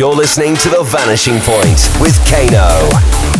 You're listening to The Vanishing Point with Kano.